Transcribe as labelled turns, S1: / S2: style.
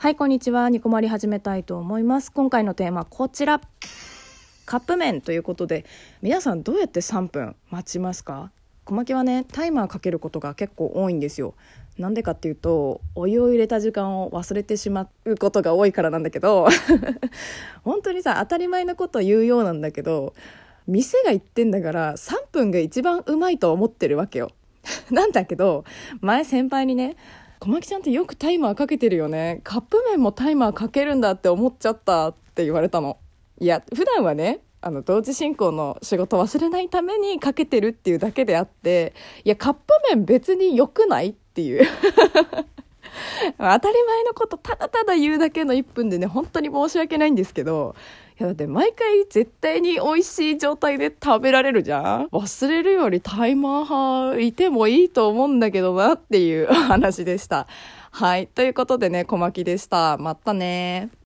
S1: はい、こんにちは。煮込まり始めたいと思います。今回のテーマこちら。カップ麺ということで、皆さんどうやって3分待ちますか？小牧はね、タイマーかけることが結構多いんですよ。なんでかっていうと、お湯を入れた時間を忘れてしまうことが多いからなんだけど、本当にさ、当たり前のこと言うようなんだけど、店が言ってんだから3分が一番うまいと思ってるわけよ。なんだけど、前先輩にね、小牧ちゃんってよくタイマーかけてるよね。カップ麺もタイマーかけるんだって思っちゃったって言われたの。いや普段はねあの同時進行の仕事忘れないためにかけてるっていうだけであっていやカップ麺別に良くないっていう。当たり前のことただただ言うだけの1分でね本当に申し訳ないんですけどいやだって毎回絶対に美味しい状態で食べられるじゃん？忘れるよりタイマー派いてもいいと思うんだけどなっていう話でした。はい。ということでね、小牧でした。またね